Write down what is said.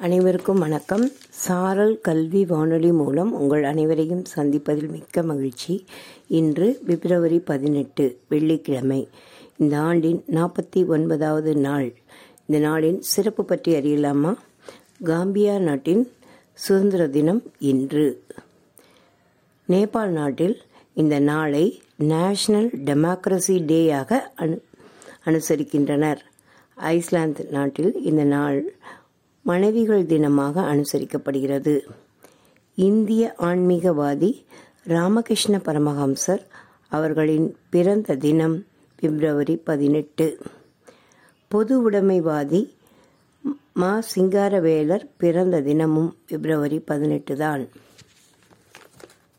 அனைவருக்கும் வணக்கம். சாரல் கல்வி வானொலி மூலம் உங்கள் அனைவரையும் சந்திப்பதில் மிக்க மகிழ்ச்சி. இன்று பிப்ரவரி பதினெட்டு வெள்ளிக்கிழமை. இந்த ஆண்டின் நாற்பத்தி ஒன்பதாவது நாள். இந்த நாளின் சிறப்பு பற்றி அறியலாமா? காம்பியா நாட்டின் சுதந்திர தினம் இன்று. நேபாள் நாட்டில் இந்த நாளை நேஷனல் டெமோக்ரஸி டேயாக அனு அனுசரிக்கின்றனர். ஐஸ்லாந்து நாட்டில் இந்த நாள் மனைவிகள் தினமாக அனுசரிக்கப்படுகிறது. இந்திய ஆன்மீகவாதி ராமகிருஷ்ண பரமஹம்சர் அவர்களின் பிறந்த தினம் பிப்ரவரி பதினெட்டு. பொது உடைமைவாதி மா சிங்காரவேலர் பிறந்த தினமும் பிப்ரவரி பதினெட்டு தான்.